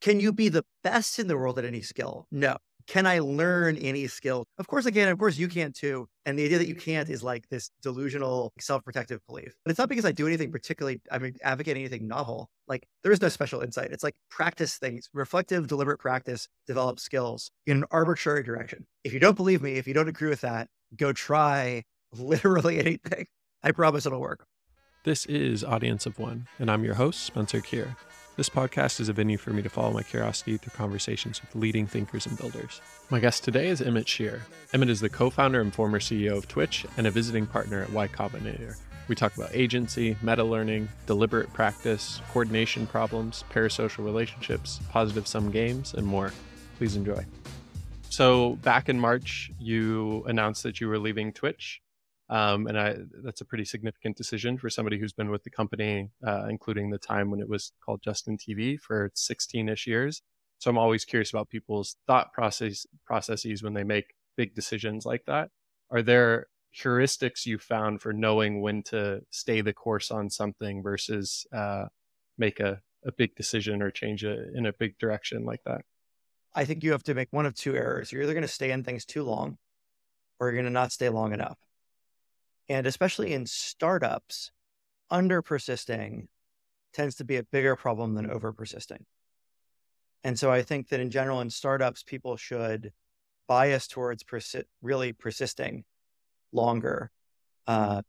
can you be the best in the world at any skill? No. Can I learn any skill? Of course I can. Of course you can too. And the idea that you can't is like this delusional self-protective belief. But it's not because I do anything particularly, I mean, advocating anything novel. Like there is no special insight. It's like practice things, reflective, deliberate practice, develop skills in an arbitrary direction. If you don't believe me, if you don't agree with that, go try literally anything. I promise it'll work. This is Audience of One, and I'm your host, Spencer Kier. This podcast is a venue for me to follow my curiosity through conversations with leading thinkers and builders. My guest today is Emmett Shear. Emmett is the co founder and former CEO of Twitch and a visiting partner at Y Combinator. We talk about agency, meta learning, deliberate practice, coordination problems, parasocial relationships, positive sum games, and more. Please enjoy. So, back in March, you announced that you were leaving Twitch. Um, and I, that's a pretty significant decision for somebody who's been with the company, uh, including the time when it was called Justin TV for 16 ish years. So I'm always curious about people's thought process processes when they make big decisions like that. Are there heuristics you found for knowing when to stay the course on something versus uh, make a, a big decision or change it in a big direction like that? I think you have to make one of two errors. You're either going to stay in things too long or you're going to not stay long enough. And especially in startups, under persisting tends to be a bigger problem than over persisting. And so I think that in general, in startups, people should bias towards persi- really persisting longer uh,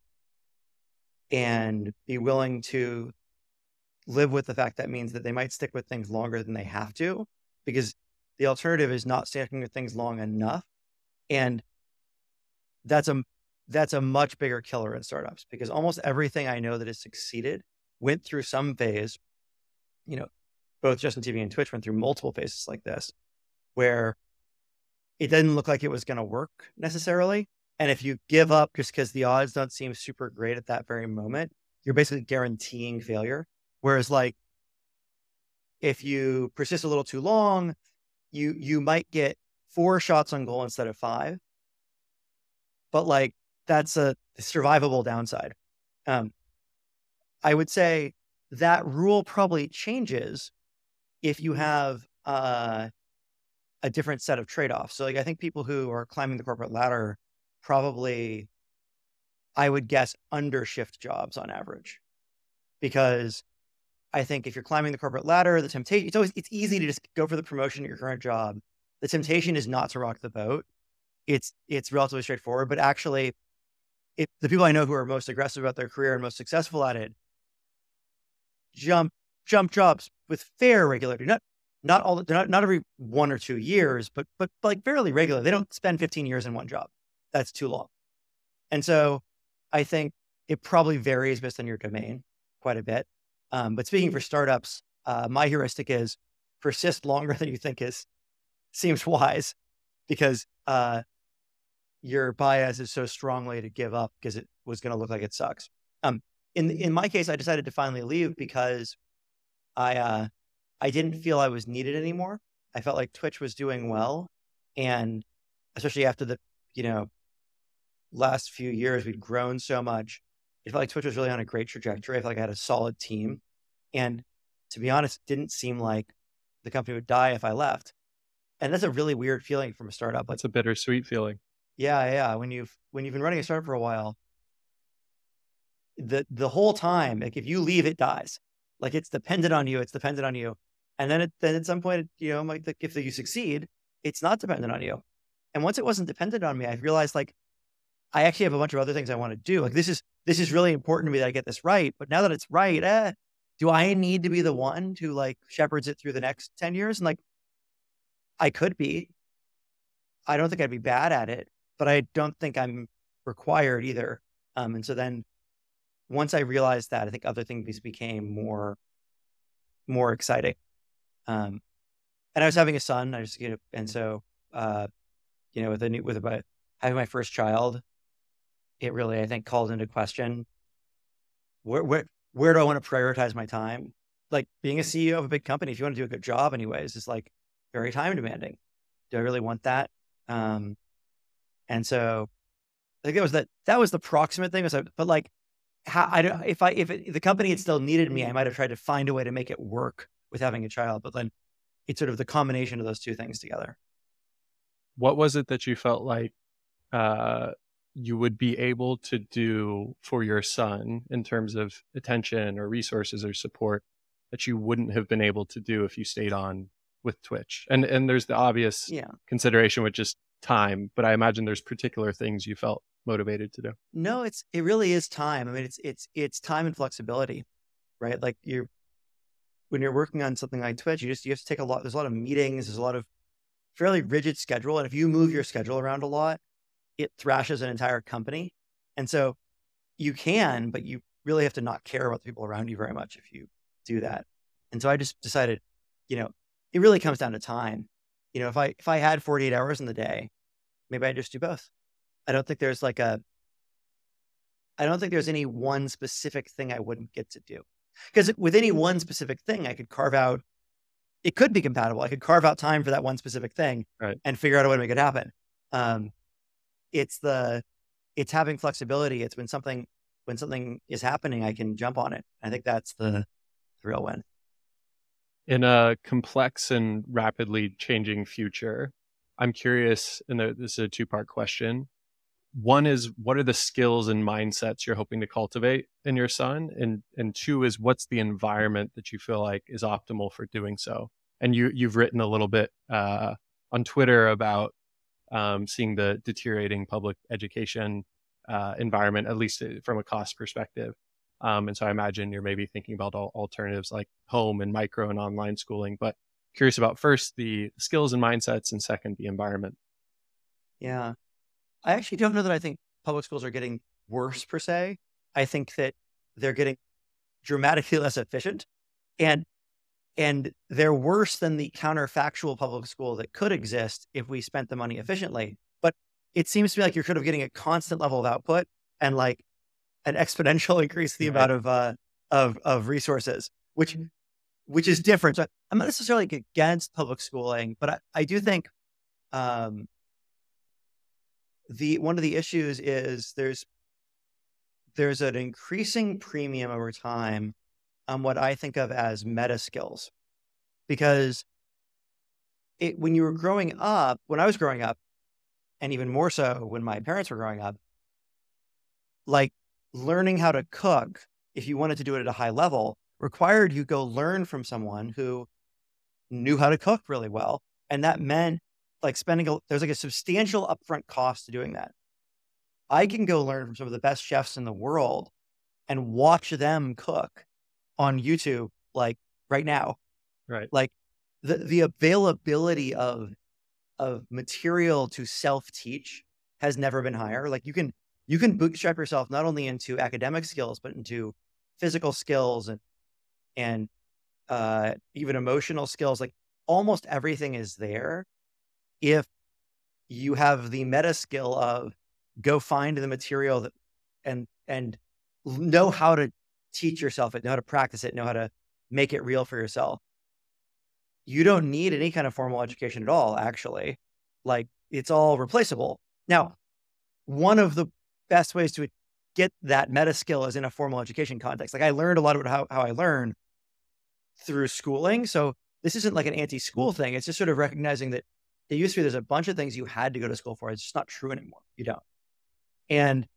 and be willing to live with the fact that means that they might stick with things longer than they have to, because the alternative is not sticking with things long enough. And that's a that's a much bigger killer in startups because almost everything I know that has succeeded went through some phase, you know, both Justin TV and Twitch went through multiple phases like this where it didn't look like it was going to work necessarily. And if you give up just because the odds don't seem super great at that very moment, you're basically guaranteeing failure. Whereas like if you persist a little too long, you you might get four shots on goal instead of five. But like that's a survivable downside. Um, I would say that rule probably changes if you have uh, a different set of trade offs. So, like, I think people who are climbing the corporate ladder probably, I would guess, undershift jobs on average, because I think if you're climbing the corporate ladder, the temptation it's always it's easy to just go for the promotion at your current job. The temptation is not to rock the boat. It's it's relatively straightforward, but actually if the people I know who are most aggressive about their career and most successful at it jump jump jobs with fair regularity. Not not all not not every one or two years, but but like fairly regular. They don't spend 15 years in one job. That's too long. And so I think it probably varies based on your domain quite a bit. Um, but speaking for startups, uh, my heuristic is persist longer than you think is seems wise because uh, your bias is so strongly to give up because it was going to look like it sucks. Um, in in my case, I decided to finally leave because I uh, I didn't feel I was needed anymore. I felt like Twitch was doing well, and especially after the you know last few years, we'd grown so much. It felt like Twitch was really on a great trajectory. I felt like I had a solid team, and to be honest, it didn't seem like the company would die if I left. And that's a really weird feeling from a startup. Like, it's a bittersweet feeling. Yeah, yeah. When you've when you've been running a startup for a while, the the whole time, like if you leave, it dies. Like it's dependent on you. It's dependent on you. And then it, then at some point, you know, like the, if you succeed, it's not dependent on you. And once it wasn't dependent on me, I realized like I actually have a bunch of other things I want to do. Like this is this is really important to me that I get this right. But now that it's right, eh, do I need to be the one to like shepherds it through the next 10 years? And like I could be. I don't think I'd be bad at it but I don't think I'm required either. Um, and so then once I realized that, I think other things became more more exciting. Um, and I was having a son. I just you know, and so uh, you know, with a new with about having my first child, it really I think called into question where where where do I want to prioritize my time? Like being a CEO of a big company, if you want to do a good job, anyways, is like very time demanding. Do I really want that? Um, and so I think that was that that was the proximate thing. But like how I don't if I if, it, if the company had still needed me, I might have tried to find a way to make it work with having a child. But then it's sort of the combination of those two things together. What was it that you felt like uh, you would be able to do for your son in terms of attention or resources or support that you wouldn't have been able to do if you stayed on with Twitch? And and there's the obvious Yeah. consideration which is time, but I imagine there's particular things you felt motivated to do. No, it's it really is time. I mean, it's it's it's time and flexibility, right? Like you're when you're working on something like Twitch, you just you have to take a lot. There's a lot of meetings. There's a lot of fairly rigid schedule, and if you move your schedule around a lot, it thrashes an entire company. And so you can, but you really have to not care about the people around you very much if you do that. And so I just decided, you know, it really comes down to time. You know, if I if I had 48 hours in the day, maybe I'd just do both. I don't think there's like a I don't think there's any one specific thing I wouldn't get to do. Because with any one specific thing, I could carve out it could be compatible. I could carve out time for that one specific thing Right. and figure out a way to make it happen. Um, it's the it's having flexibility. It's when something when something is happening, I can jump on it. I think that's the, the real win. In a complex and rapidly changing future, I'm curious, and this is a two part question. One is what are the skills and mindsets you're hoping to cultivate in your son? And and two is what's the environment that you feel like is optimal for doing so? And you you've written a little bit uh, on Twitter about um, seeing the deteriorating public education uh, environment, at least uh, from a cost perspective. Um, and so I imagine you're maybe thinking about al- alternatives like home and micro and online schooling, but curious about first the skills and mindsets and second the environment. Yeah. I actually don't know that I think public schools are getting worse per se. I think that they're getting dramatically less efficient and and they're worse than the counterfactual public school that could exist if we spent the money efficiently. But it seems to me like you're sort of getting a constant level of output and like an exponential increase in the amount of uh of of resources, which which is different. So I'm not necessarily against public schooling, but I, I do think um the one of the issues is there's there's an increasing premium over time on what I think of as meta skills. Because it when you were growing up, when I was growing up, and even more so when my parents were growing up, like learning how to cook, if you wanted to do it at a high level, required you go learn from someone who knew how to cook really well. And that meant like spending a, there's like a substantial upfront cost to doing that. I can go learn from some of the best chefs in the world and watch them cook on YouTube like right now. Right. Like the the availability of of material to self-teach has never been higher. Like you can you can bootstrap yourself not only into academic skills but into physical skills and and uh even emotional skills like almost everything is there if you have the meta skill of go find the material that and and know how to teach yourself it, know how to practice it, know how to make it real for yourself. You don't need any kind of formal education at all, actually. Like it's all replaceable. Now, one of the best ways to get that meta skill is in a formal education context. Like I learned a lot about how, how I learn through schooling. So this isn't like an anti-school mm-hmm. thing. It's just sort of recognizing that it used to be there's a bunch of things you had to go to school for. It's just not true anymore. You don't. And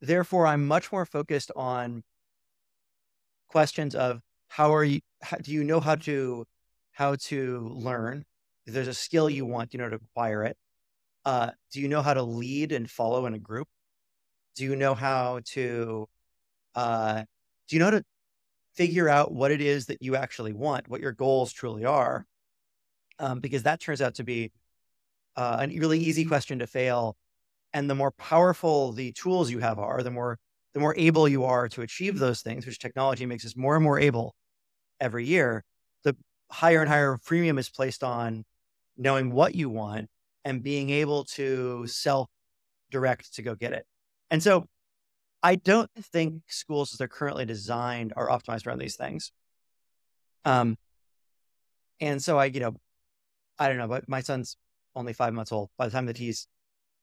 therefore, I'm much more focused on questions of how are you, how, do you know how to, how to learn? If there's a skill you want, you know, to acquire it. Uh, do you know how to lead and follow in a group? Do you know how to, uh, do you know how to figure out what it is that you actually want, what your goals truly are? Um, because that turns out to be uh, a really easy question to fail. And the more powerful the tools you have are, the more the more able you are to achieve those things, which technology makes us more and more able every year. The higher and higher premium is placed on knowing what you want and being able to self direct to go get it. And so I don't think schools as they're currently designed are optimized around these things. Um, and so I, you know, I don't know, but my son's only five months old. By the time that he's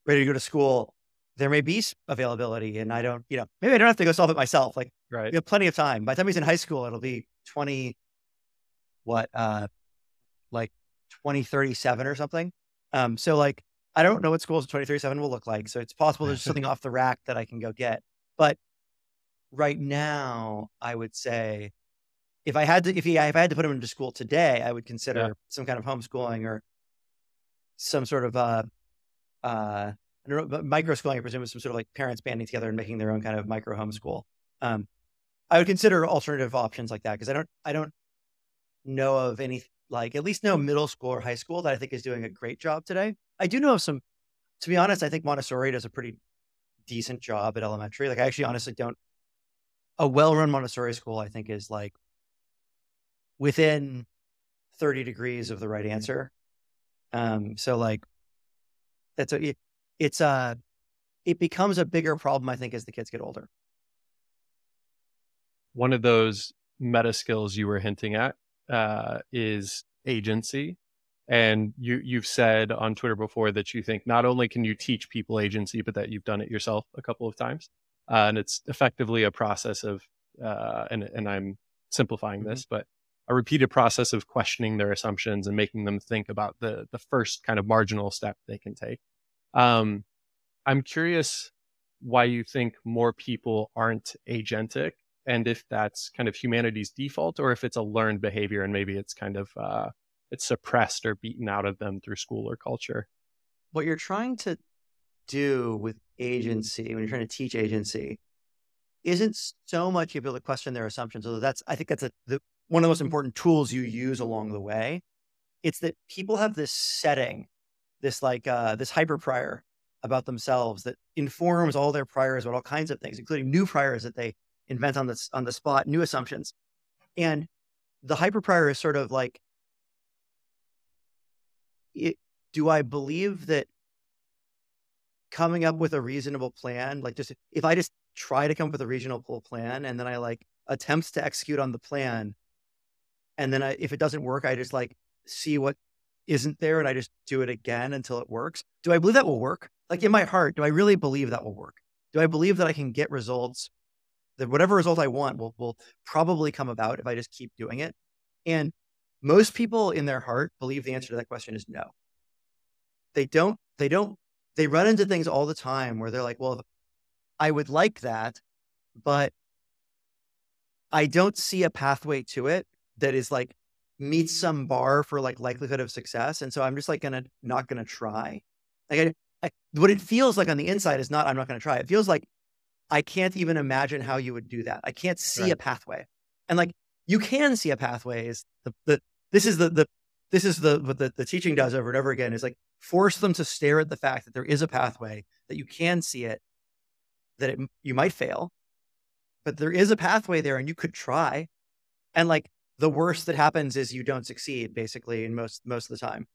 ready to go to school, there may be availability, and I don't, you know, maybe I don't have to go solve it myself. Like Right. we have plenty of time. By the time he's in high school, it'll be twenty, what, uh, like 2037 or something. Um, so like I don't know what schools in 2037 will look like. So it's possible there's something off the rack that I can go get. But right now, I would say if I had to, if, he, if I had to put him into school today, I would consider yeah. some kind of homeschooling or some sort of uh, uh, I don't know, micro schooling. I presume is some sort of like parents banding together and making their own kind of micro homeschool. Um, I would consider alternative options like that because I don't, I don't know of any like at least no middle school or high school that I think is doing a great job today. I do know of some, to be honest, I think Montessori does a pretty decent job at elementary. Like I actually honestly don't, a well-run Montessori school, I think is like within 30 degrees of the right answer. Um, so like that's a, it, it's a, uh, it becomes a bigger problem, I think, as the kids get older. One of those meta skills you were hinting at uh, is agency. And you you've said on Twitter before that you think not only can you teach people agency, but that you've done it yourself a couple of times, uh, and it's effectively a process of uh, and and I'm simplifying mm-hmm. this, but a repeated process of questioning their assumptions and making them think about the the first kind of marginal step they can take. Um, I'm curious why you think more people aren't agentic and if that's kind of humanity's default or if it's a learned behavior and maybe it's kind of uh, it's suppressed or beaten out of them through school or culture. What you're trying to do with agency when you're trying to teach agency isn't so much you able to question their assumptions although that's i think that's a, the, one of the most important tools you use along the way. It's that people have this setting this like uh, this hyper prior about themselves that informs all their priors about all kinds of things including new priors that they invent on the on the spot new assumptions. And the hyperprior is sort of like, it, do I believe that coming up with a reasonable plan, like just if I just try to come up with a reasonable plan and then I like attempt to execute on the plan, and then I, if it doesn't work, I just like see what isn't there and I just do it again until it works. Do I believe that will work? Like in my heart, do I really believe that will work? Do I believe that I can get results that whatever result I want will, will probably come about if I just keep doing it. And most people in their heart believe the answer to that question is no. They don't, they don't, they run into things all the time where they're like, well, I would like that, but I don't see a pathway to it that is like meets some bar for like likelihood of success. And so I'm just like gonna not gonna try. Like I, I, what it feels like on the inside is not I'm not gonna try. It feels like I can't even imagine how you would do that. I can't see right. a pathway. And like you can see a pathway is the, the this is the the this is the what the, the teaching does over and over again is like force them to stare at the fact that there is a pathway, that you can see it, that it, you might fail, but there is a pathway there and you could try. And like the worst that happens is you don't succeed basically in most most of the time.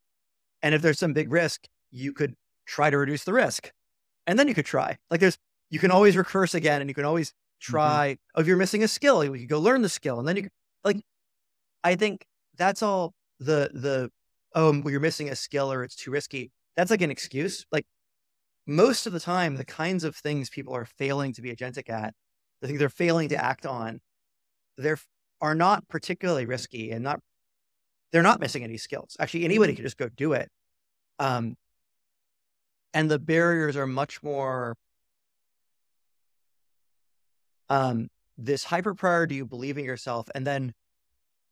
And if there's some big risk, you could try to reduce the risk. And then you could try. Like there's you can always recurse again and you can always mm-hmm. try. Mm-hmm. Oh, if you're missing a skill, you could go learn the skill. And then you like, I think that's all the, the, oh, well, you're missing a skill or it's too risky. That's like an excuse. Like most of the time, the kinds of things people are failing to be agentic at, the things they're failing to act on, they're are not particularly risky and not, they're not missing any skills. Actually, anybody can just go do it. Um, and the barriers are much more um, this hyper priority, you believe in yourself, and then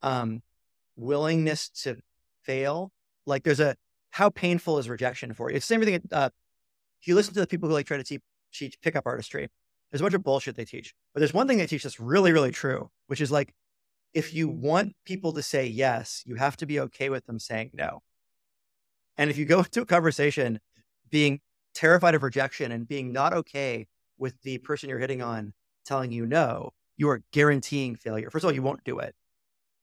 um, willingness to fail. Like there's a how painful is rejection for you? It's the same thing. Uh, if you listen to the people who like try to teach, teach pickup artistry, there's a bunch of bullshit they teach. But there's one thing they teach that's really, really true, which is like if you want people to say yes, you have to be okay with them saying no. And if you go into a conversation being terrified of rejection and being not okay with the person you're hitting on telling you no, you are guaranteeing failure. First of all, you won't do it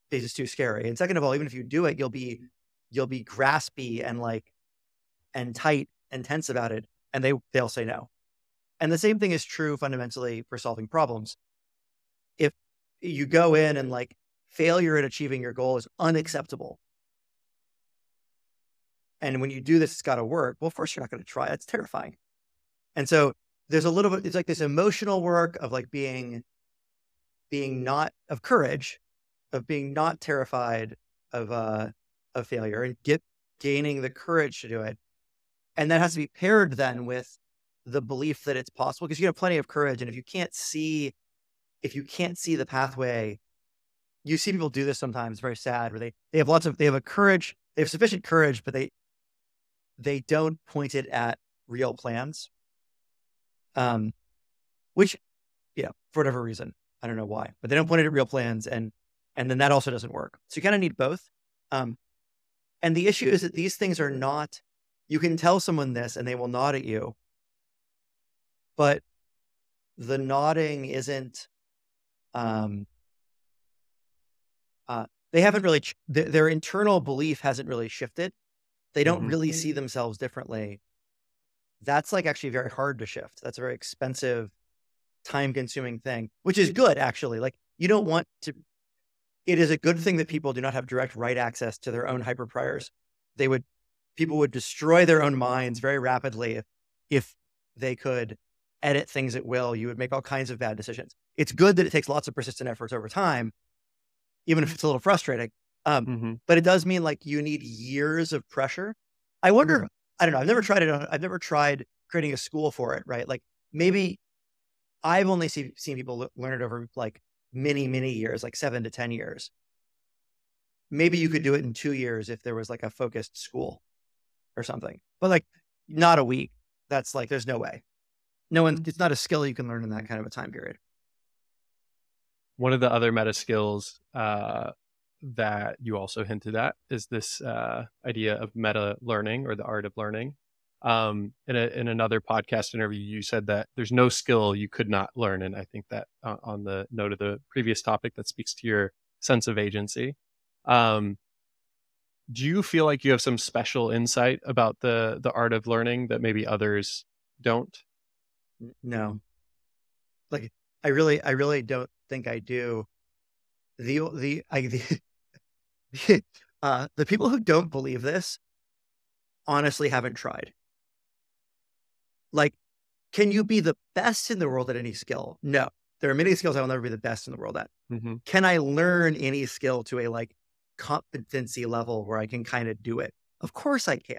because it's too scary. And second of all, even if you do it, you'll be mm-hmm. you'll be graspy and like and tight and tense about it, and they they'll say no. And the same thing is true fundamentally for solving problems. If you go in and like failure at achieving your goal is unacceptable. And when you do this, it's got to work. Well, first, you're not going to try. It's terrifying. And so there's a little bit it's like this emotional work of like being being not of courage of being not terrified of uh of failure and get gaining the courage to do it. And that has to be paired then with the belief that it's possible because you have plenty of courage. And if you can't see, if you can't see the pathway, you see people do this sometimes, very sad, where they, they have lots of, they have a courage, they have sufficient courage, but they, they don't point it at real plans. Um, which, yeah, for whatever reason, I don't know why, but they don't point it at real plans. And, and then that also doesn't work. So you kind of need both. Um, and the issue is that these things are not, you can tell someone this and they will nod at you, but the nodding isn't, um, uh, they haven't really, ch- th- their internal belief hasn't really shifted. They don't Mhm. really see themselves differently. That's like actually very hard to shift. That's a very expensive, time consuming thing, which is good actually. Like you don't want to it is a good thing that people do not have direct write access to their own hyper priors. They would, people would destroy their own minds very rapidly if, if they could edit things at will. You would make all kinds of bad decisions. It's good that it takes lots of persistent efforts over time, even if it's a little frustrating. Um, hmm but it does mean like you need years of pressure. I wonder, I don't know. I've never tried it. On, I've never tried creating a school for it, right? Like maybe I've only see, seen people learn it over like many, many years, like seven to 10 years. Maybe you could do it in two years if there was like a focused school or something, but like not a week. That's like, there's no way. No one, it's not a skill you can learn in that kind of a time period. One of the other meta skills uh, that you also hinted at is this uh, idea of meta learning or the art of learning. Um, in, a, in another podcast interview, you said that there's no skill you could not learn, and I think that uh, on the note of the previous topic, that speaks to your sense of agency. Um, do you feel like you have some special insight about the the art of learning that maybe others don't? No, like I really, I really don't think I do. The the I the uh, the people who don't believe this honestly haven't tried. Like, can you be the best in the world at any skill? No, there are many skills I will never be the best in the world at. hmm Can I learn any skill to a like competency level where I can kind of do it? Of course I can.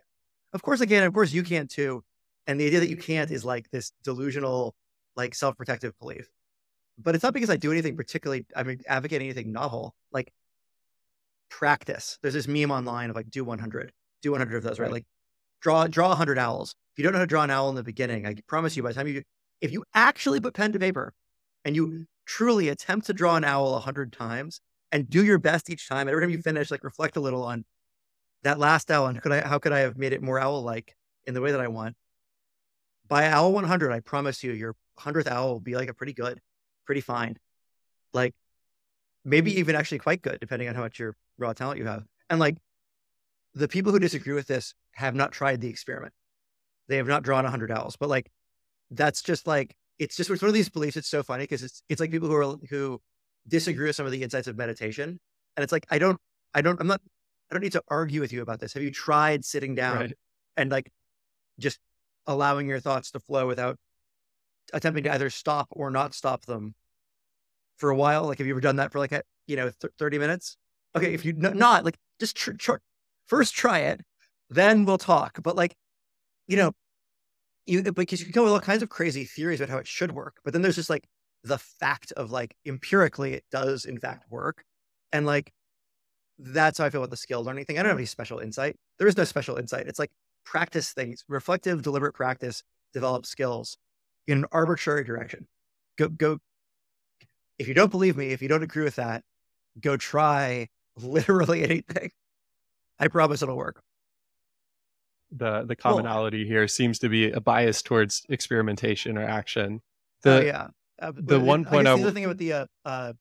Of course I can. Of course you can too. And the idea that you can't is like this delusional, like self-protective belief. But it's not because I do anything particularly, I mean, advocate anything novel. Like practice. There's this meme online of like do 100, do 100 of those, right? Right. Like draw draw 100 owls. If you don't know how to draw an owl in the beginning, I promise you, by the time you, if you actually put pen to paper and you truly attempt to draw an owl 100 times and do your best each time, and every time you finish, like reflect a little on that last owl and could I, how could I have made it more owl like in the way that I want? By owl 100, I promise you, your 100th owl will be like a pretty good, pretty fine. Like maybe mm. even actually quite good, depending on how much your raw talent you have. And like the people who disagree with this have not tried the experiment. They have not drawn 100 owls, but like that's just like it's just it's one of these beliefs. It's so funny because it's it's like people who are who disagree with some of the insights of meditation, and it's like I don't I don't I'm not I don't need to argue with you about this. Have you tried sitting down Right. and like just allowing your thoughts to flow without attempting to either stop or not stop them for a while? Like, have you ever done that for like a you know th- 30 minutes? Okay, if you n- mm-hmm. not like just tr- tr- first try it, then we'll talk. But like, you know, you uh, because you can come with all kinds of crazy theories about how it should work, but then there's just like the fact of like empirically it does in fact work, and like that's how I feel about the skill learning thing. I don't have any special insight. There is no special insight. It's like practice things, reflective, deliberate practice, develop skills in an arbitrary direction. Go go. If you don't believe me, if you don't agree with that, go try literally anything. I promise it'll work. the the commonality here seems to be a bias towards experimentation or action. Oh The yeah. Uh, the one point I the other thing about the uh, uh,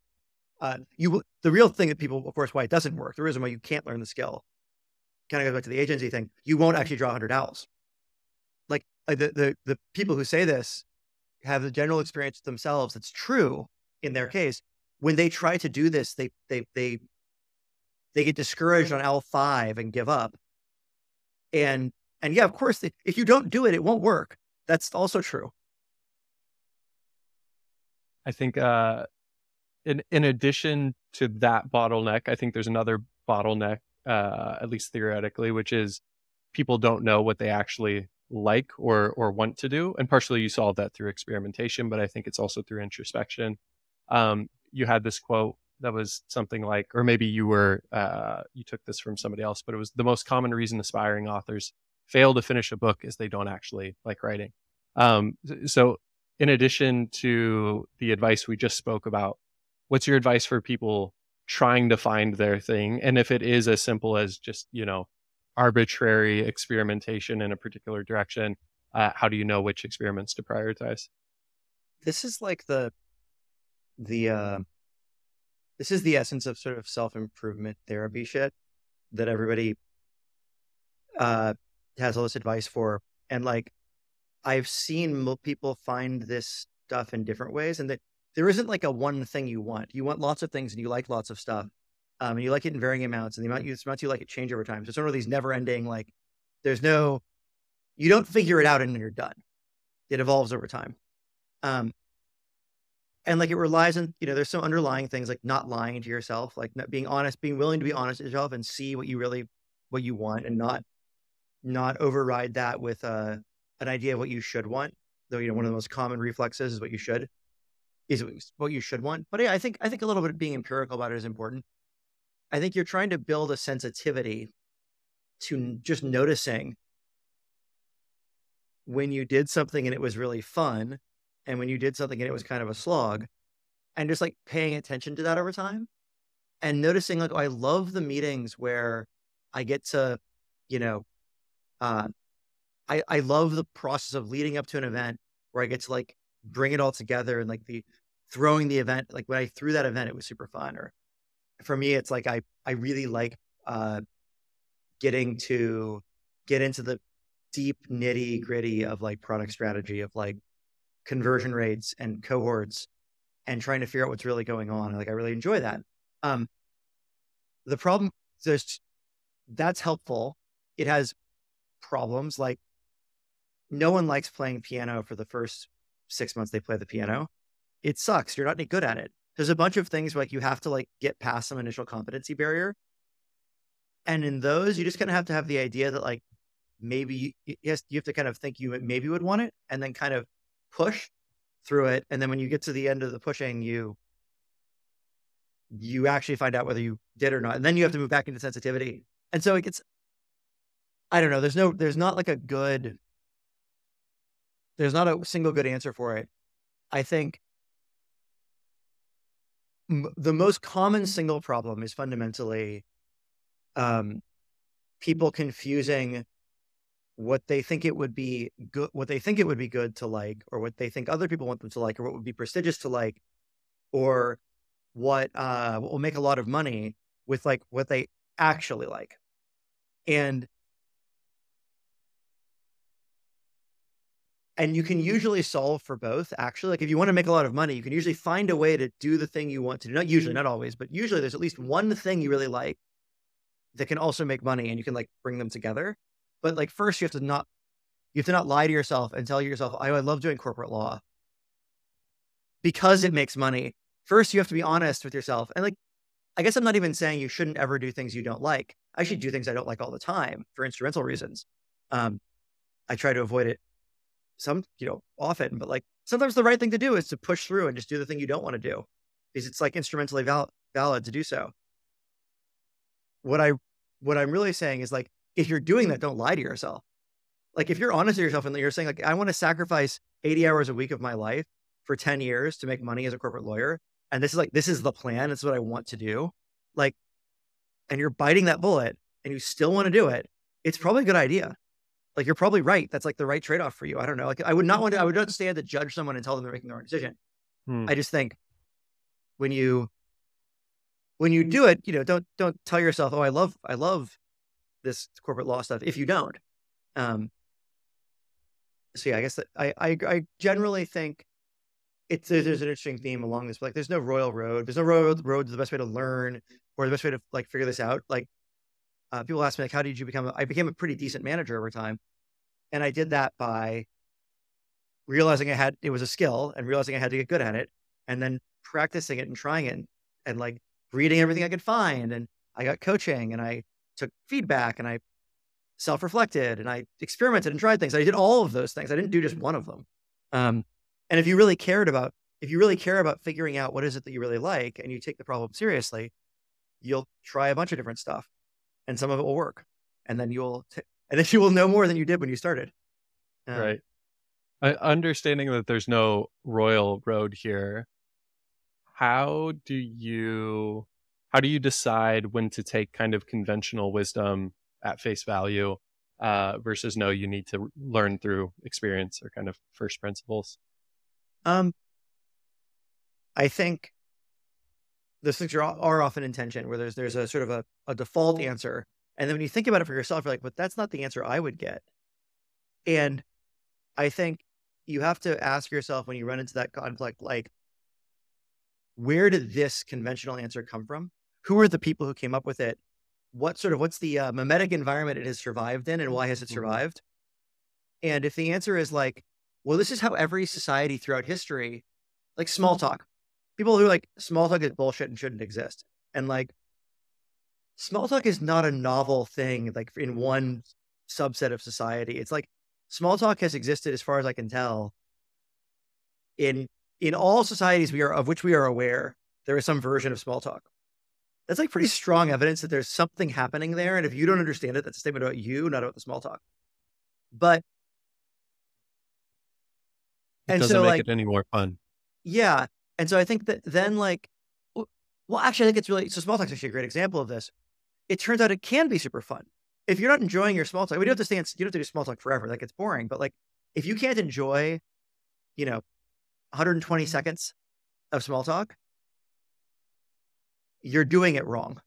uh, you the real thing that people, of course, why it doesn't work, the reason why you can't learn the skill, kind of goes back to the agency thing. You won't actually draw 100 owls. Like uh, the the the people who say this have the general experience themselves. It's true in their case. When they try to do this, they they they they get discouraged on L five and give up. And and yeah, of course, they, if you don't do it, it won't work. That's also true. I think uh, in in addition to that bottleneck, I think there's another bottleneck uh, at least theoretically, which is people don't know what they actually like or or want to do, and partially you solve that through experimentation, but I think it's also through introspection. Um, you had this quote that was something like, or maybe you were uh, you took this from somebody else, but it was the most common reason aspiring authors fail to finish a book is they don't actually like writing. Um, so, in addition to the advice we just spoke about, what's your advice for people trying to find their thing? And if it is as simple as just you know arbitrary experimentation in a particular direction, uh, how do you know which experiments to prioritize? This is like the the uh this is the essence of sort of self improvement therapy shit that everybody uh, has all this advice for. And like, I've seen people find this stuff in different ways, and that there isn't like a one thing you want. You want lots of things, and you like lots of stuff, um, and you like it in varying amounts, and the amount you, the amounts you like it change over time. So it's one of these never ending like. There's no, you don't figure it out and you're done. It evolves over time. Um, and like it relies on you know there's some underlying things like not lying to yourself like not being honest being willing to be honest with yourself and see what you really what you want and not not override that with uh, an idea of what you should want though you know one of the most common reflexes is what you should is what you should want but yeah i think i think a little bit of being empirical about it is important. I think you're trying to build a sensitivity to just noticing when you did something and it was really fun and when you did something and it was kind of a slog and just like paying attention to that over time and noticing like oh, i love the meetings where i get to you know uh i i love the process of leading up to an event where i get to like bring it all together and like the throwing the event like when i threw that event it was super fun or for me it's like i i really like uh getting to get into the deep nitty gritty of like product strategy of like conversion rates and cohorts and trying to figure out what's really going on. Like I really enjoy that. Um, the problem there's that's helpful. It has problems like no one likes playing piano for the first six months they play the piano. It sucks. You're not any good at it. There's a bunch of things like you have to like get past some initial competency barrier. And in those, you just kind of have to have the idea that like maybe you, yes, you have to kind of think you maybe would want it and then kind of push through it and then when you get to the end of the pushing you you actually find out whether you did or not and then you have to move back into sensitivity. And so it gets i don't know there's no there's not like a good there's not a single good answer for it. I think m- the most common single problem is fundamentally um, people confusing what they think it would be good, what they think it would be good to like, or what they think other people want them to like, or what would be prestigious to like, or what uh, what will make a lot of money with like what they actually like, and and you can usually solve for both. Actually, like if you want to make a lot of money, you can usually find a way to do the thing you want to do. Not usually, not always, but usually there's at least one thing you really like that can also make money, and you can like bring them together. But like first you have to not you have to not lie to yourself and tell yourself, I, I love doing corporate law because it makes money. First, you have to be honest with yourself. And like, I guess I'm not even saying you shouldn't ever do things you don't like. I should do things I don't like all the time for instrumental reasons. Um, I try to avoid it some, you know, often, but like sometimes the right thing to do is to push through and just do the thing you don't want to do because it's like instrumentally val- valid to do so. What I, what I'm really saying is like, if you're doing that, don't lie to yourself. Like if you're honest with yourself and you're saying like, I want to sacrifice 80 hours a week of my life for 10 years to make money as a corporate lawyer. And this is like, this is the plan. It's what I want to do. Like, and you're biting that bullet and you still want to do it. It's probably a good idea. Like you're probably right. That's like the right trade-off for you. I don't know. Like I would not want to, I would not stand to judge someone and tell them they're making the wrong decision. Hmm. I just think when you when you do it, you know, don't don't tell yourself, oh, I love I love this corporate law stuff if you don't. Um, so yeah, I guess that I, I, I generally think it's there's, an interesting theme along this. Like, there's no royal road. There's no road. The best way to learn or the best way to like figure this out. Like, uh, people ask me like, how did you become? A, I became a pretty decent manager over time, and I did that by realizing I had it was a skill and realizing I had to get good at it, and then practicing it and trying it and, and like reading everything I could find. And I got coaching and I took feedback and I self reflected and I experimented and tried things. I did all of those things. I didn't do just one of them. Um, and if you really cared about, if you really care about figuring out what is it that you really like and you take the problem seriously, you'll try a bunch of different stuff and some of it will work. And then you'll, t- and then you will know more than you did when you started. Um, right. I, understanding that there's no royal road here, how do you how do you decide when to take kind of conventional wisdom at face value uh, versus no, you need to learn through experience or kind of first principles? Um, I think those things are, are often in tension where there's there's a sort of a, a default answer, and then when you think about it for yourself, you're like, but that's not the answer I would get. And I think you have to ask yourself when you run into that conflict, like, where did this conventional answer come from? Who are the people who came up with it? What sort of what's the uh, mimetic environment it has survived in, and why has it mm-hmm. survived? And if the answer is like, well, this is how every society throughout history, like small talk, people who are like small talk is bullshit and shouldn't exist, and like small talk is not a novel thing like in one subset of society. It's like small talk has existed as far as I can tell in in all societies we are of which we are aware, there is some version of small talk. That's like pretty strong evidence that there's something happening there. And if you don't understand it, that's a statement about you, not about the small talk. But it and doesn't so, make like, it any more fun. Yeah. And so I think that then like well, actually I think it's really so small talk's actually a great example of this. It turns out it can be super fun. If you're not enjoying your small talk, we don't have to stay you don't have to do small talk forever. That gets boring. But like if you can't enjoy, you know, 120 mm-hmm. seconds of small talk, you're doing it wrong.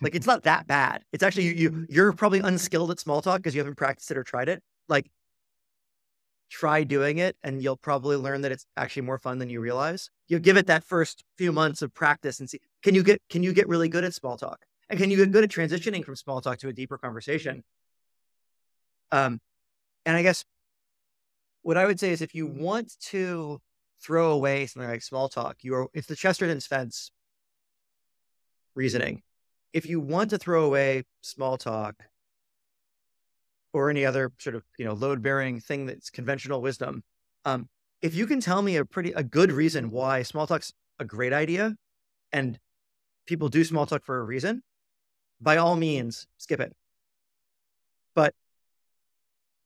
Like it's not that bad. It's actually you, you you're probably unskilled at small talk because you haven't practiced it or tried it. Like try doing it and you'll probably learn that it's actually more fun than you realize. You give it that first few months of practice and see can you get can you get really good at small talk? And can you get good at transitioning from small talk to a deeper conversation? Um and I guess what I would say is if you want to throw away something like small talk. You are it's the Chesterton's fence reasoning. If you want to throw away small talk or any other sort of you know load bearing thing that's conventional wisdom, um, if you can tell me a pretty a good reason why small talk's a great idea, and people do small talk for a reason, by all means skip it. But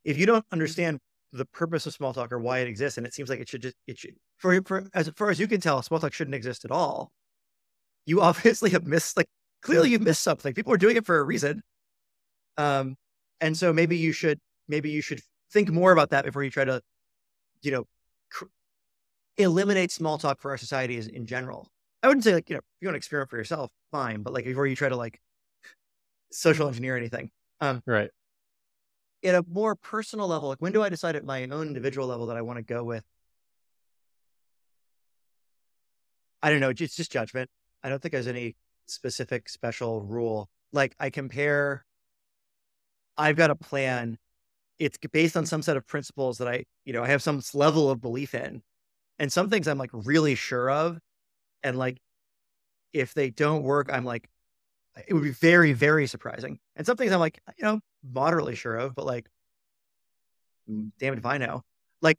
if you don't understand the purpose of small talk or why it exists. And it seems like it should just, it should, for, for as far as you can tell, small talk shouldn't exist at all. You obviously have missed, like, clearly you've missed something. People are doing it for a reason. Um, and so maybe you should, maybe you should think more about that before you try to, you know, cr- eliminate small talk for our society in general. I wouldn't say like, you know, if you want to experiment for yourself, fine. But like before you try to like social engineer anything. Um, right at a more personal level, like when do I decide at my own individual level that I want to go with? I don't know. It's just judgment. I don't think there's any specific special rule. Like I compare, I've got a plan. It's based on some set of principles that I, you know, I have some level of belief in. And some things I'm like really sure of. And like, if they don't work, I'm like, it would be very, very surprising. And some things I'm like, you know, moderately sure of, but like, mm, damn it if I know. Like,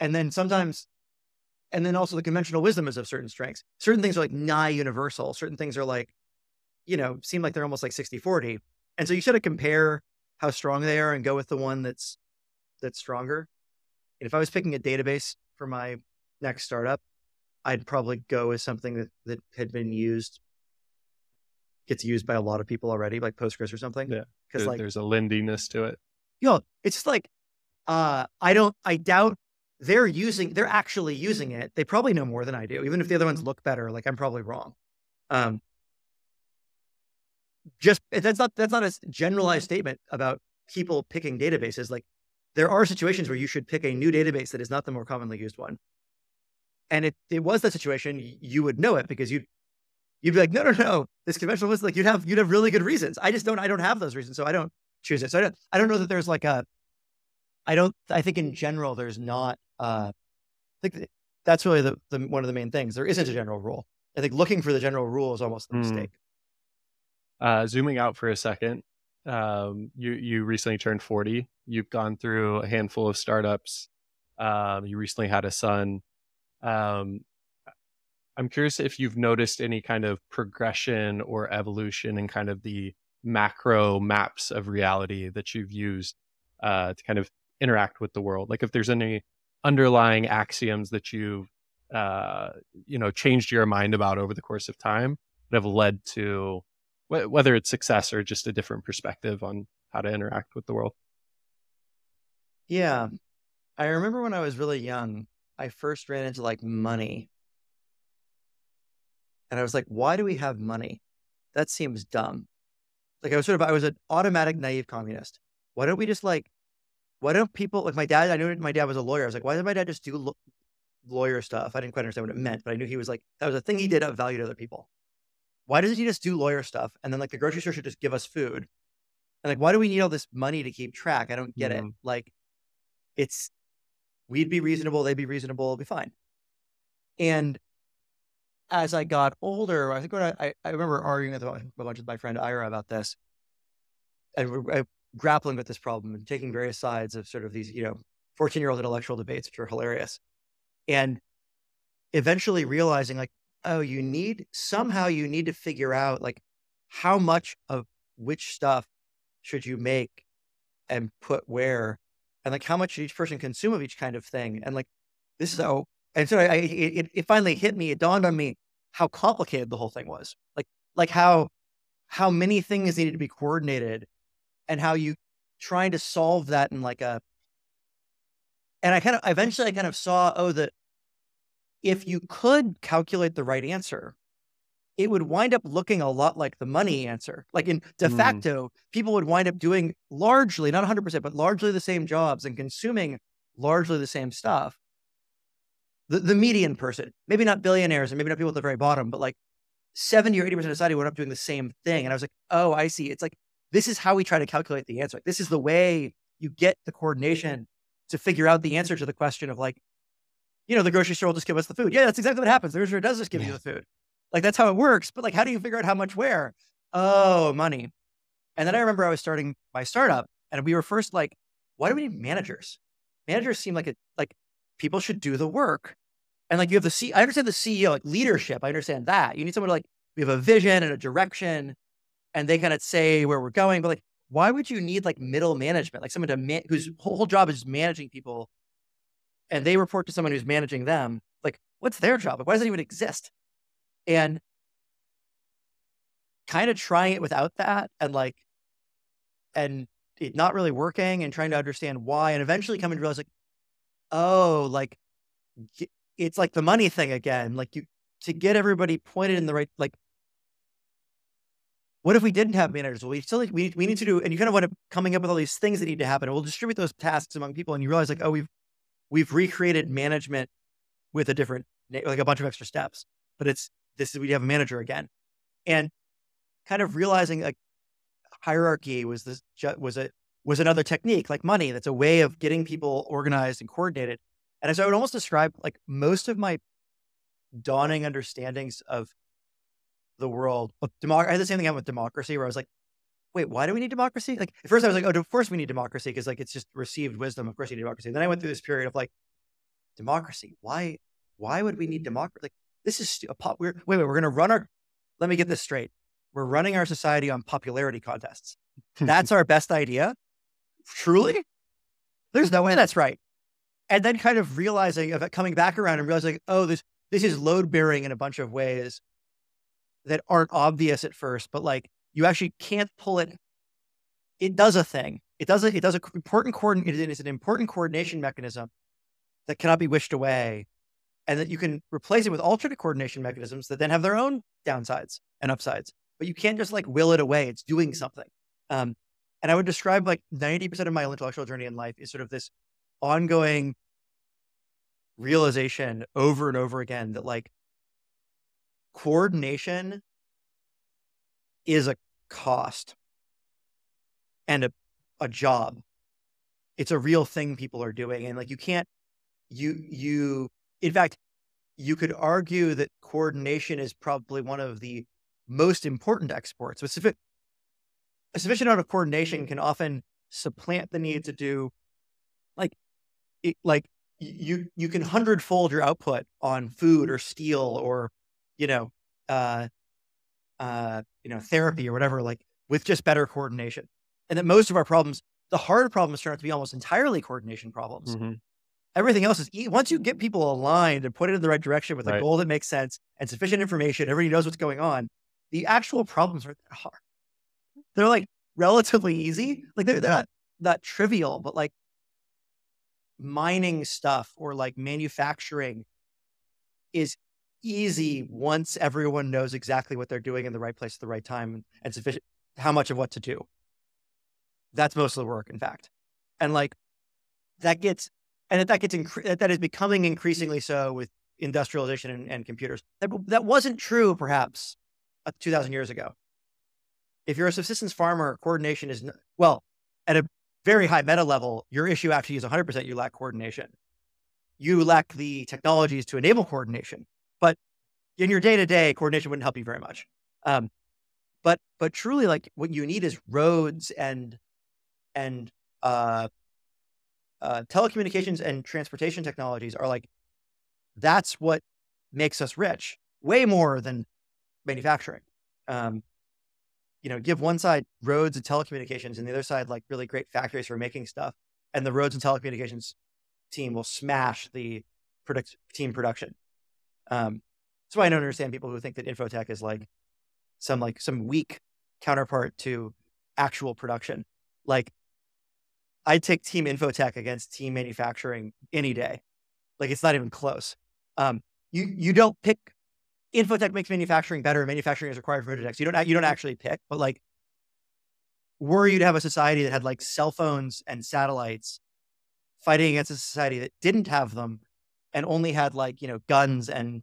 and then sometimes, and then also the conventional wisdom is of certain strengths. Certain things are like nigh universal. Certain things are like, you know, seem like they're almost like 60 40. And so you sort of compare how strong they are and go with the one that's that's stronger. And if I was picking a database for my next startup, I'd probably go with something that, that had been used gets used by a lot of people already, like Postgres or something. Yeah. Because there, like there's a Lindyness to it. You know, it's just like uh I don't I doubt they're using they're actually using it. They probably know more than I do. Even if the other ones look better, like I'm probably wrong. Um just that's not that's not a generalized statement about people picking databases. Like there are situations where you should pick a new database that is not the more commonly used one. And if it was that situation, you would know it because you'd you'd be like, no, no, no, this conventional wisdom, like you'd have, you'd have really good reasons. I just don't, I don't have those reasons. So I don't choose it. So I don't, I don't know that there's like a, I don't, I think in general, there's not, uh, I think that's really the, the, one of the main things. There isn't a general rule. I think looking for the general rule is almost a hmm. mistake. Uh, zooming out for a second, um, you you recently turned 40. You've gone through a handful of startups. Um, you recently had a son. Um, I'm curious if you've noticed any kind of progression or evolution in kind of the macro maps of reality that you've used uh, to kind of interact with the world. Like if there's any underlying axioms that you've uh, you know changed your mind about over the course of time that have led to wh- whether it's success or just a different perspective on how to interact with the world. Yeah, I remember when I was really young, I first ran into like money. And I was like, why do we have money? That seems dumb. Like I was sort of, I was an automatic naive communist. Why don't we just like, why don't people, like my dad, I knew my dad was a lawyer. I was like, why did my dad just do lo- lawyer stuff? I didn't quite understand what it meant, but I knew he was like, that was a thing he did of value to other people. Why doesn't he just do lawyer stuff? And then like the grocery store should just give us food. And like, why do we need all this money to keep track? I don't get mm-hmm. it. Like, it's we'd be reasonable, they'd be reasonable, it'll be fine. And as I got older, I think when I, I remember arguing with a bunch of my friend Ira about this, and I, grappling with this problem and taking various sides of sort of these, you know, 14 year old intellectual debates, which are hilarious. And eventually realizing like, oh, you need somehow you need to figure out like how much of which stuff should you make and put where and like how much should each person consume of each kind of thing and like this is how and so I, it, it finally hit me it dawned on me how complicated the whole thing was like like how how many things needed to be coordinated and how you trying to solve that in like a and i kind of eventually i kind of saw oh that if you could calculate the right answer it would wind up looking a lot like the money answer. Like in de mm. facto, mm. people would wind up doing largely, not 100%, but largely the same jobs and consuming largely the same stuff. The, the median person, maybe not billionaires and maybe not people at the very bottom, but like 70 or 80% of society would end up doing the same thing. And I was like, oh, I see. It's like, this is how we try to calculate the answer. Like, this is the way you get the mm-hmm. coordination to figure out the answer to the question of like, you know, the grocery store will just give us the food. Yeah, that's exactly what happens. The grocery store does just give yeah. you the food. Like that's how it works. But like, how do you figure out how much where? Oh, money. And then I remember I was starting my startup and we were first like, why do we need managers? Managers seem like it, like people should do the work. And like you have the C, I understand the CEO, like leadership. I understand that. You need someone to like, we have a vision and a direction and they kind of say where we're going. But like, why would you need like middle management? Like someone to man, whose mm. whole job is managing people and they report to someone who's managing them. Like, what's their job? Like, why does it even exist? and kind of trying it without that and like and it not really working and trying to understand why and eventually coming to realize like oh like it's like the money thing again like you to get everybody pointed in the right like what if we didn't have managers? Well we still like, we, we need to do and you kind of want to coming up with all these things that need to happen. And we'll distribute those tasks among people and you realize like oh we've we've recreated management with a different like a bunch of extra steps but it's this is we have a manager again, and kind of realizing like hierarchy was this was a was another technique like money. That's a way of getting people organized and coordinated. And so I would almost describe like most of my dawning understandings of the world. Democ- I had the same thing with democracy where I was like, wait, why do we need democracy? Like at first I was like, oh, of course we need democracy because like it's just received wisdom. Of course you need democracy. Then I went through this period of like, democracy. Why? Why would we need democracy? Like this is a pop. We're, wait, wait, we're going to run our, let me get this straight. We're running our society on popularity contests. That's our best idea. Truly? There's no way that's right. And then kind of realizing of it coming back around and realizing, oh, this, this is load bearing in a bunch of ways that aren't obvious at first, but like you actually can't pull it. It does a thing. It does a, it does a important coordinate. It is an important coordination mechanism that cannot be wished away and that you can replace it with alternate coordination mechanisms that then have their own downsides and upsides. But you can't just like will it away. It's doing something. Um, and I would describe like 90% of my intellectual journey in life is sort of this ongoing realization over and over again that like coordination is a cost and a, a job. It's a real thing people are doing. And like you can't, you, you in fact, you could argue that coordination is probably one of the most important exports, specific a sufficient amount of coordination mm-hmm. can often supplant the need to do like it, like you you can hundredfold your output on food or steel or you know uh uh you know therapy or whatever like with just better coordination and that most of our problems the hard problems turn out to be almost entirely coordination problems Mm-hmm. everything else is once you get people aligned and put it in the right direction with a Right. goal that makes sense and sufficient information everybody knows what's going on the actual problems that hard they're like relatively easy like they're, they're not that trivial but like mining stuff or like manufacturing is easy once everyone knows exactly what they're doing in the right place at the right time and sufficient how much of what to do. That's most of the work in fact. And like that gets and that, gets incre- that- is becoming increasingly so with industrialization and, and computers. That, that wasn't true perhaps uh, 2000 years ago. If you're a subsistence farmer coordination is well at a very high meta level your issue actually is 100% you lack coordination. You lack the technologies to enable coordination in your day-to-day coordination wouldn't help you very much. Um, but but truly like what you need is roads and and uh, uh, telecommunications and transportation technologies are like that's what makes us rich way more than manufacturing. Um, you know give one side roads and telecommunications and the other side like really great factories for making stuff and the roads and telecommunications team will smash the product team production. Um, that's why i don't understand people who think that infotech is like some like some weak counterpart to actual production like I'd take team infotech against team manufacturing any day. Like it's not even close. Um, you you don't pick infotech makes manufacturing better. Manufacturing is required for infotech. You don't you don't actually pick, but like, were you to have a society that had like cell phones and satellites fighting against a society that didn't have them and only had like you know guns and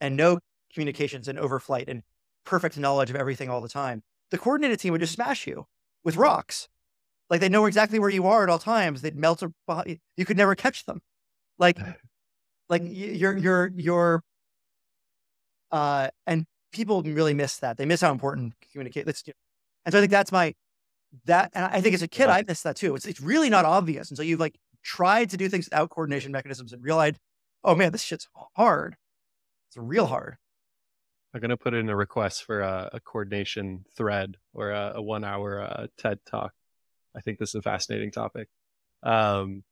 and no communications and overflight and perfect knowledge of everything all the time, the coordinated team would just smash you with rocks. Like they know exactly where you are at all times. They'd melt. a- body. You could never catch them. Like, like you're you're you're. Uh, and people really miss that. They miss how important communicate. Let's. And so I think that's my that. And I think as a kid, I missed that too. It's it's really not obvious And so you've like tried to do things without coordination mechanisms and realized, oh man, this shit's hard. It's real hard. I'm gonna put in a request for a, a coordination thread or a, a one hour uh, TED talk. I think this is a fascinating topic. Um,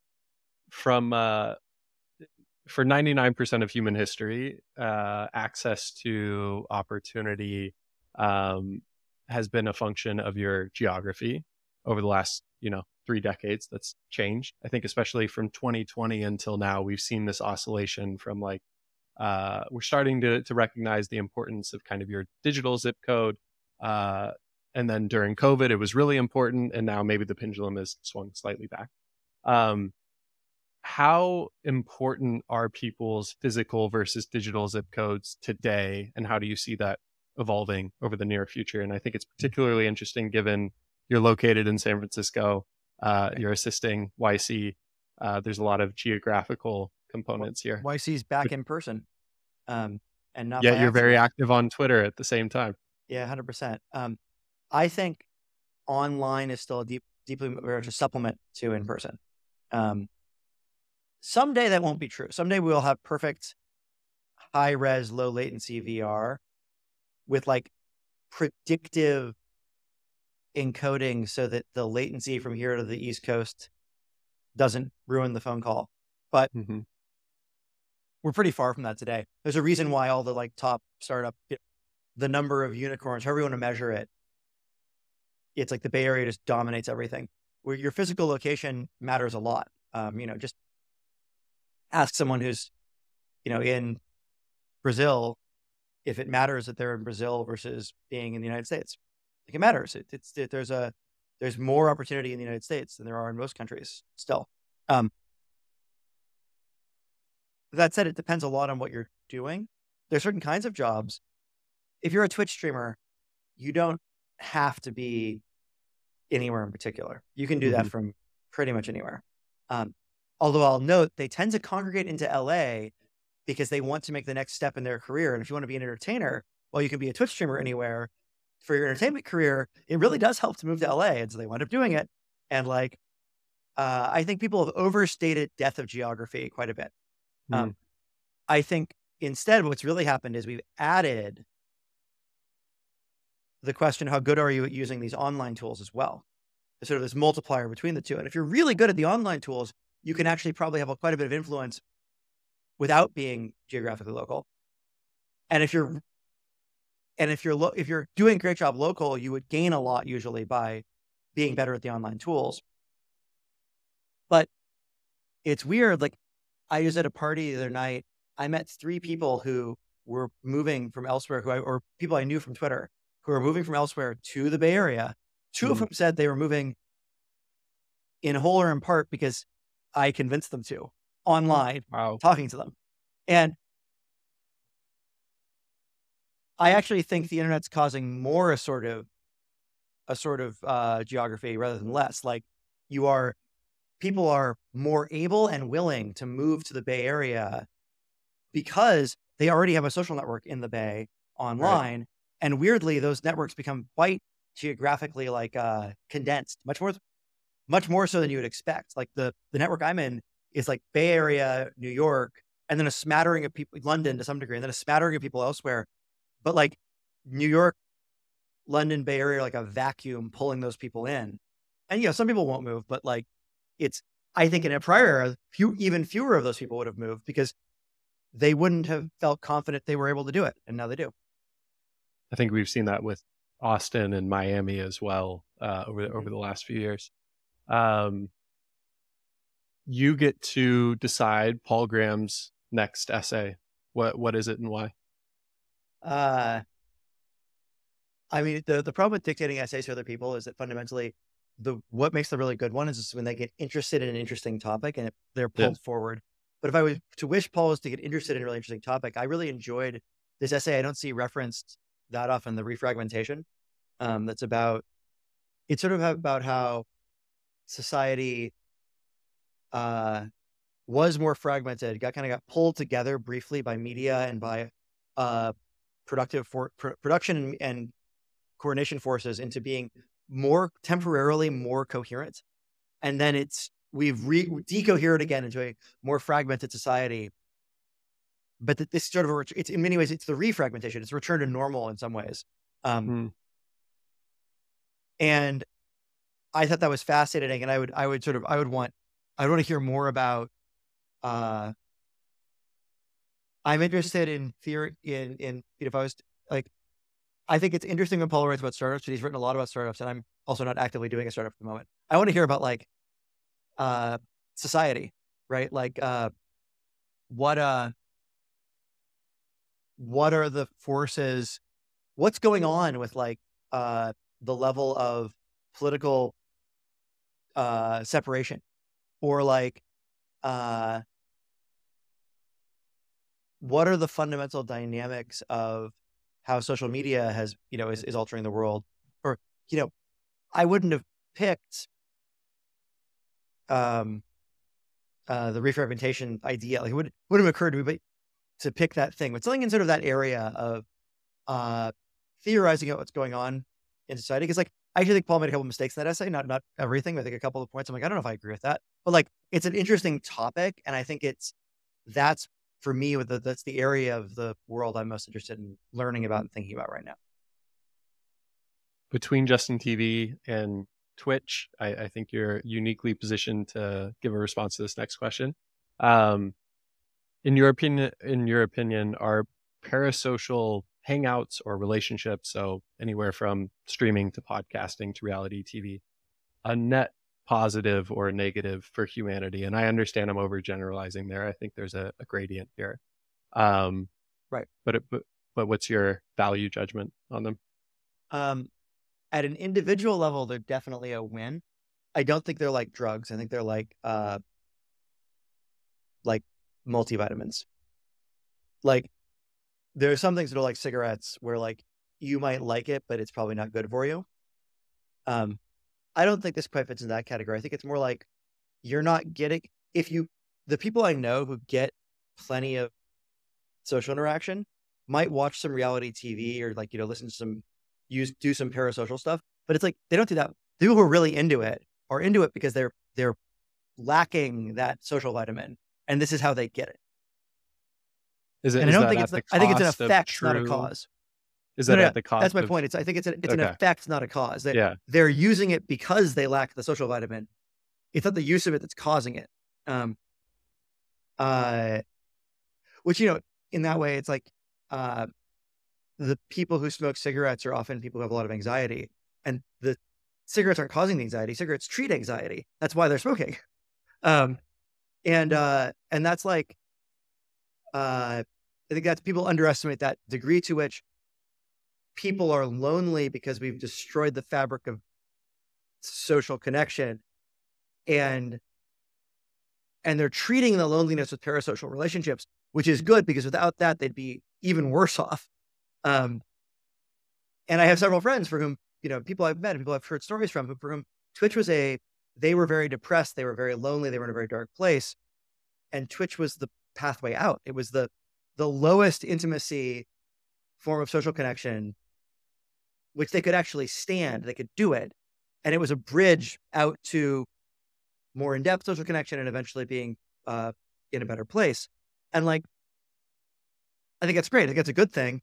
from uh, for 99% of human history, uh, access to opportunity um, has been a function of your geography over the last, you know, three decades. That's changed. I think, especially from 2020 until now, we've seen this oscillation from like uh, we're starting to, to recognize the importance of kind of your digital zip code. Uh, and then during COVID, it was really important. And now maybe the pendulum has swung slightly back. Um, how important are people's physical versus digital zip codes today? And how do you see that evolving over the near future? And I think it's particularly interesting given you're located in San Francisco, uh, you're assisting YC. Uh, there's a lot of geographical components here. YC's back in person, um, and not. Yeah, you're very active on Twitter at the same time. Yeah, hundred percent. Um, I think online is still a deep, deeply very much a supplement to in person. Um, someday that won't be true. Someday we'll have perfect high res, low latency VR with like predictive encoding so that the latency from here to the East Coast doesn't ruin the phone call. But hmm we're pretty far from that today. There's a reason why all the like top startup, the number of unicorns, however you want to measure it, it's like the Bay Area just dominates everything. Where your physical location matters a lot. Um, you know, just ask someone who's, you know, in Brazil if it matters that they're in Brazil versus being in the United States. Like it matters. It, it's it, there's a there's more opportunity in the United States than there are in most countries still. Um, that said, it depends a lot on what you're doing. There's certain kinds of jobs. If you're a Twitch streamer, you don't have to be anywhere in particular. You can do that from pretty much anywhere. Um, although I'll note they tend to congregate into LA because they want to make the next step in their career. And if you want to be an entertainer, well, you can be a Twitch streamer anywhere. for your entertainment career, it really does help to move to LA. And so they wind up doing it. And like, uh, I think people have overstated death of geography quite a bit. Mm. Um, I think instead, what's really happened is we've added the question, how good are you at using these online tools as well? There's sort of this multiplier between the two. And if you're really good at the online tools, you can actually probably have a, quite a bit of influence without being geographically local. And if you're and if you're lo- if you're doing a great job local, you would gain a lot usually by being better at the online tools. But it's weird. Like I was at a party the other night. I met three people who were moving from elsewhere, who I, or people I knew from Twitter, who were moving from elsewhere to the Bay Area. 2 mm-hmm. of them said they were moving in whole or in part because I convinced them to online, wow. talking to them. And I actually think the internet's causing more a sort of a sort of uh, geography rather than less. Like you are, people are more able and willing to move to the Bay Area because they already have a social network in the Bay online, right. and weirdly, those networks become quite geographically like uh, condensed, much more, much more so than you would expect. Like the the network I'm in is like Bay Area, New York, and then a smattering of people, London to some degree, and then a smattering of people elsewhere. But like New York, London, Bay Area, like a vacuum pulling those people in. And you know, some people won't move, but like it's I think in a prior era, few even fewer of those people would have moved because they wouldn't have felt confident they were able to do it, and now they do. I think we've seen that with Austin and Miami as well uh, over the, over mm-hmm. the last few years. Um, you get to decide Paul Graham's next essay. What what is it and why? Uh, I mean, the the problem with dictating essays to other people is that fundamentally, the what makes the really good one is when they get interested in an interesting topic and they're pulled yeah. forward. But if I was to wish Paul was to get interested in a really interesting topic, I really enjoyed this essay. I don't see referenced that often the refragmentation. Um, that's about it's sort of about how society uh, was more fragmented, got kind of got pulled together briefly by media and by uh, productive for pr- production and, and coordination forces into being more temporarily more coherent, and then it's we've re- decohered again into a more fragmented society. But this sort of a, it's in many ways it's the refragmentation. It's a return to normal in some ways. Um, mm. And I thought that was fascinating, and I would I would sort of I would want I would want to hear more about. Uh, I'm interested in theory in in you know, if I was like, I think it's interesting when Paul writes about startups, but he's written a lot about startups, and I'm also not actively doing a startup at the moment. I want to hear about like, uh, society, right? Like, uh, what uh, what are the forces? What's going on with like uh the level of political uh separation or like uh what are the fundamental dynamics of how social media has you know is, is altering the world or you know i wouldn't have picked um uh the refragmentation idea like it would would have occurred to me but to pick that thing but something in sort of that area of uh theorizing about what's going on in society because like I actually think Paul made a couple of mistakes in that essay, not not everything. But I think a couple of points. I'm like, I don't know if I agree with that, but like, it's an interesting topic, and I think it's that's for me the, that's the area of the world I'm most interested in learning about and thinking about right now. Between Justin TV and Twitch, I, I think you're uniquely positioned to give a response to this next question. Um, in your opinion, in your opinion, are parasocial hangouts or relationships, so anywhere from streaming to podcasting to reality TV, a net positive or negative for humanity. And I understand I'm overgeneralizing there. I think there's a, a gradient here. Um, right. But, it, but but what's your value judgment on them? Um, at an individual level, they're definitely a win. I don't think they're like drugs. I think they're like uh, like multivitamins. Like there are some things that are like cigarettes where like you might like it, but it's probably not good for you. Um, I don't think this quite fits in that category. I think it's more like you're not getting if you the people I know who get plenty of social interaction might watch some reality TV or like you know listen to some use do some parasocial stuff. But it's like they don't do that. The people who are really into it are into it because they're they're lacking that social vitamin, and this is how they get it. Is it? And I don't think it's the I think it's an effect, not a cause. Is that no, at the cost? That's my of- point. It's I think it's an it's an effect, not a cause. They, Yeah. they're using it because they lack the social vitamin. It's not the use of it that's causing it. Um, uh, which you know, in that way, it's like uh, the people who smoke cigarettes are often people who have a lot of anxiety, and the cigarettes aren't causing the anxiety. Cigarettes treat anxiety. That's why they're smoking. Um, and uh, and that's like, uh, I think that's people underestimate that degree to which people are lonely because we've destroyed the fabric of social connection and and they're treating the loneliness with parasocial relationships which is good because without that they'd be even worse off. Um and i have several friends for whom you know people i've met people i've heard stories from who for whom twitch was a they were very depressed they were very lonely they were in a very dark place and twitch was the pathway out. It was the the lowest intimacy form of social connection which they could actually stand they could do it and it was a bridge out to more in-depth social connection and eventually being uh, in a better place and like i think that's great i think that's a good thing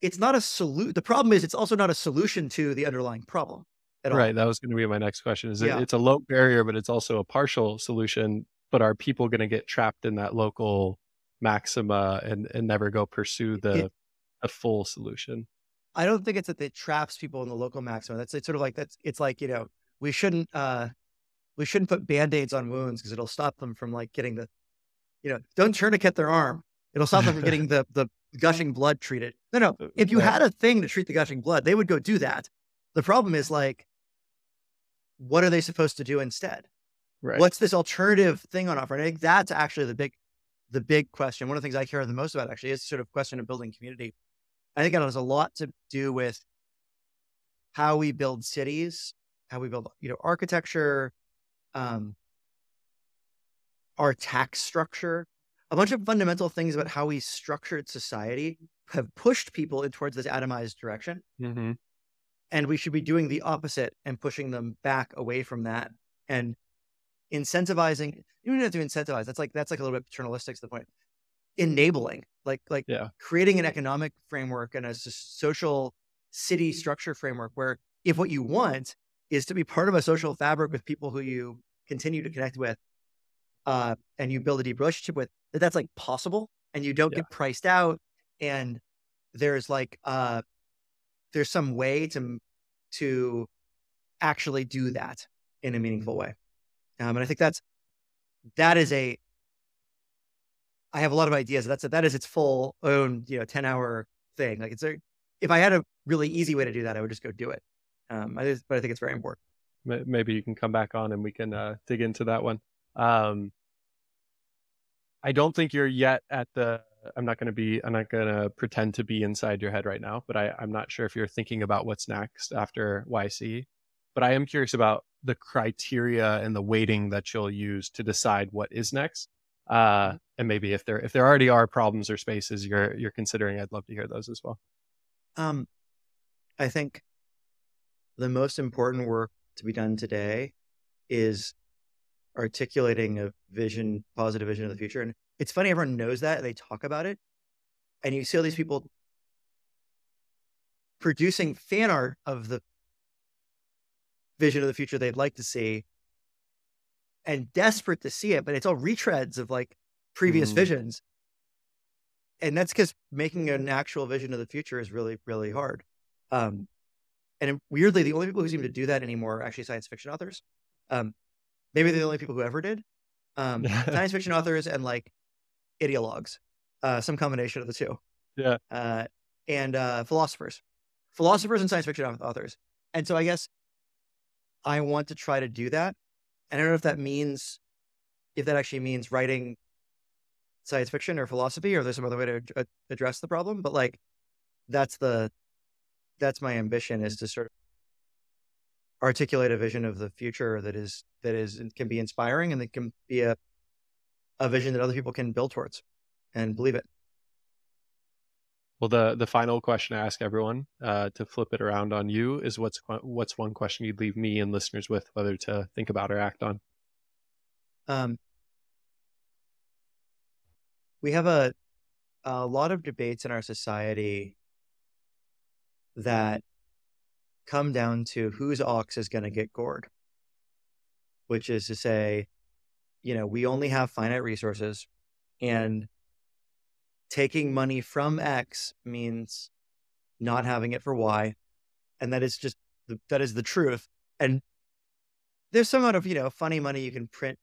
it's not a solution the problem is it's also not a solution to the underlying problem at all. Right. That was going to be my next question. Is it, it's a low barrier, but it's also a partial solution. But are people going to get trapped in that local maxima and, and never go pursue the It- a full solution? I don't think it's that it traps people in the local maximum. That's it's sort of like that's it's like you know we shouldn't uh we shouldn't put band-aids on wounds because it'll stop them from like getting the you know don't tourniquet their arm. It'll stop them from getting the the gushing blood treated. No, no. Uh, If you had a thing to treat the gushing blood, they would go do that. The problem is like, what are they supposed to do instead? Right. What's this alternative thing on offer? And I think that's actually the big, the big question. One of the things I care the most about actually is sort of question of building community. I think it has a lot to do with how we build cities, how we build, you know, architecture, um, our tax structure, a bunch of fundamental things about how we structured society have pushed people in towards this atomized direction. Hmm and we should be doing the opposite and pushing them back away from that and incentivizing you don't have to incentivize that's like that's like a little bit paternalistic to the point enabling like like Yeah. creating an economic framework and a social city structure framework where if what you want is to be part of a social fabric with people who you continue to connect with uh, and you build a deep relationship with that that's like possible and you don't Yeah. get priced out and there's like uh there's some way to to actually do that in a meaningful way um, and i think that's that is a i have a lot of ideas that's a, that is its full own you know 10 hour thing like it's a if i had a really easy way to do that i would just go do it um, I, just- but i think it's very important Maybe you can come back on and we can uh, dig into that one. Um, I don't think you're yet at the. I'm not going to be. I'm not going to pretend to be inside your head right now. But I, I'm not sure if you're thinking about what's next after YC. But I am curious about the criteria and the weighting that you'll use to decide what is next. Uh, and maybe if there if there already are problems or spaces you're you're considering, I'd love to hear those as well. Um, I think the most important work to be done today is articulating a vision, positive vision of the future. And it's funny, everyone knows that they talk about it, and you see all these people producing fan art of the vision of the future they'd like to see, and desperate to see it, but it's all retreads of like previous Mm. visions. And that's because making an actual vision of the future is really, really hard. Um, and weirdly, the only people who seem to do that anymore are actually science fiction authors. Um, maybe they're the only people who ever did. Um, science fiction authors and like ideologues, uh, some combination of the two. Yeah. Uh, and uh, philosophers, philosophers and science fiction authors. And so I guess I want to try to do that. And I don't know if that means, if that actually means writing science fiction or philosophy, or there's some other way to ad- ad- address the problem. But like, that's the, that's my ambition is to sort of articulate a vision of the future that is that is can be inspiring and that can be a a vision that other people can build towards and believe it. Well, the the final question I ask everyone uh, to flip it around on you is what's what's one question you'd leave me and listeners with, whether to think about or act on. Um, we have a a lot of debates in our society that come down to whose ox is going to get gored, which is to say, you know, we only have finite resources and taking money from X means not having it for Y. And that is just, the, that is the truth. And there's some amount of, you know, funny money you can print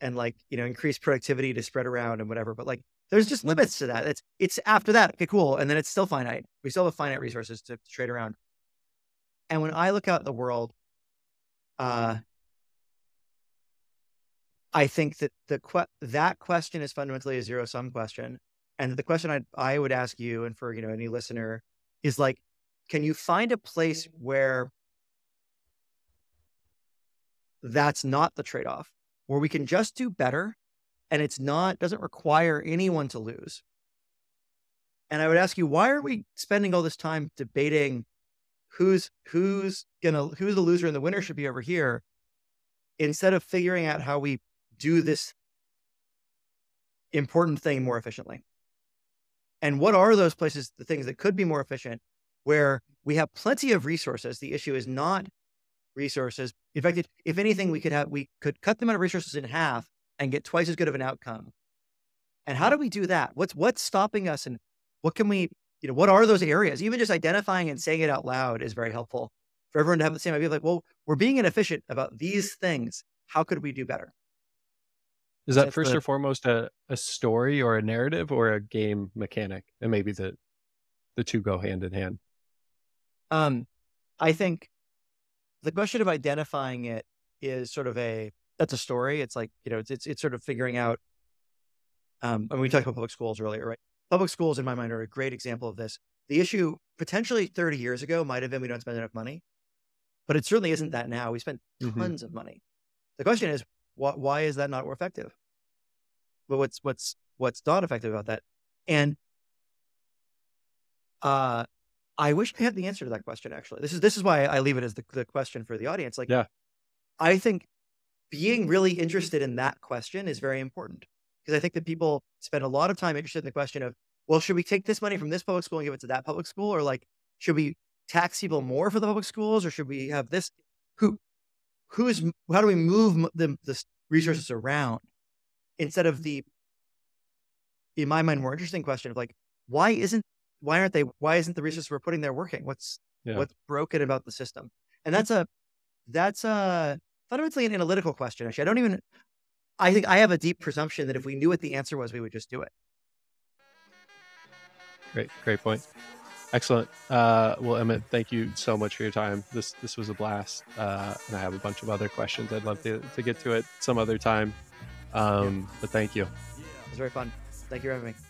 and like, you know, increase productivity to spread around and whatever. But like, there's just limits to that. It's, it's after that. Okay, cool. And then it's still finite. We still have finite resources to, trade around. And when I look out the world, uh, I think that the que- that question is fundamentally a zero sum question, and the question I I would ask you, and for you know any listener, is like, can you find a place mm-hmm. where that's not the trade off, where we can just do better, and it's not doesn't require anyone to lose. And I would ask you, why are we spending all this time debating who's who's gonna who's the loser and the winner should be over here, instead of figuring out how we do this important thing more efficiently? And what are those places, the things that could be more efficient, where we have plenty of resources? The issue is not resources. In fact, if anything, we could have we could cut the amount of resources in half and get twice as good of an outcome. And how do we do that? What's what's stopping us, and what can we, you know, what are those areas? Even just identifying and saying it out loud is very helpful for everyone to have the same idea. Like, well, we're being inefficient about these things. How could we do better? Is that first the, or foremost a, a story or a narrative or a game mechanic? And maybe the the two go hand in hand. Um, I think the question of identifying it is sort of a that's a story. It's like you know, it's it's, it's sort of figuring out. Um, I mean, we talked about public schools earlier, right? Public schools, in my mind, are a great example of this. The issue potentially 30 years ago might have been we don't spend enough money, but it certainly isn't that now. We spend mm-hmm. tons mm-hmm. of money. The question is, wh- why is that not more effective? but what's what's what's not effective about that? And uh, I wish I had the answer to that question. Actually, this is this is why I leave it as the, the question for the audience. Like, yeah, I think being really interested in that question is very important because I think that people spend a lot of time interested in the question of, well, should we take this money from this public school and give it to that public school, or like, should we tax people more for the public schools, or should we have this? Who, who is? How do we move the the resources around? instead of mm-hmm. the, in my mind, more interesting question of like, why isn't, why aren't they, why isn't the resources we're putting there working? What's, yeah. what's broken about the system? And mm-hmm. that's a, that's a fundamentally an analytical question. Actually, I don't even, I think I have a deep presumption that if we knew what the answer was, we would just do it. Great, great point. Excellent. Uh, well, Emmett, thank you so much for your time. This this was a blast, uh, and I have a bunch of other questions. I'd love to, to get to it some other time. Um, yeah. But thank you. It was very fun. Thank you for having me.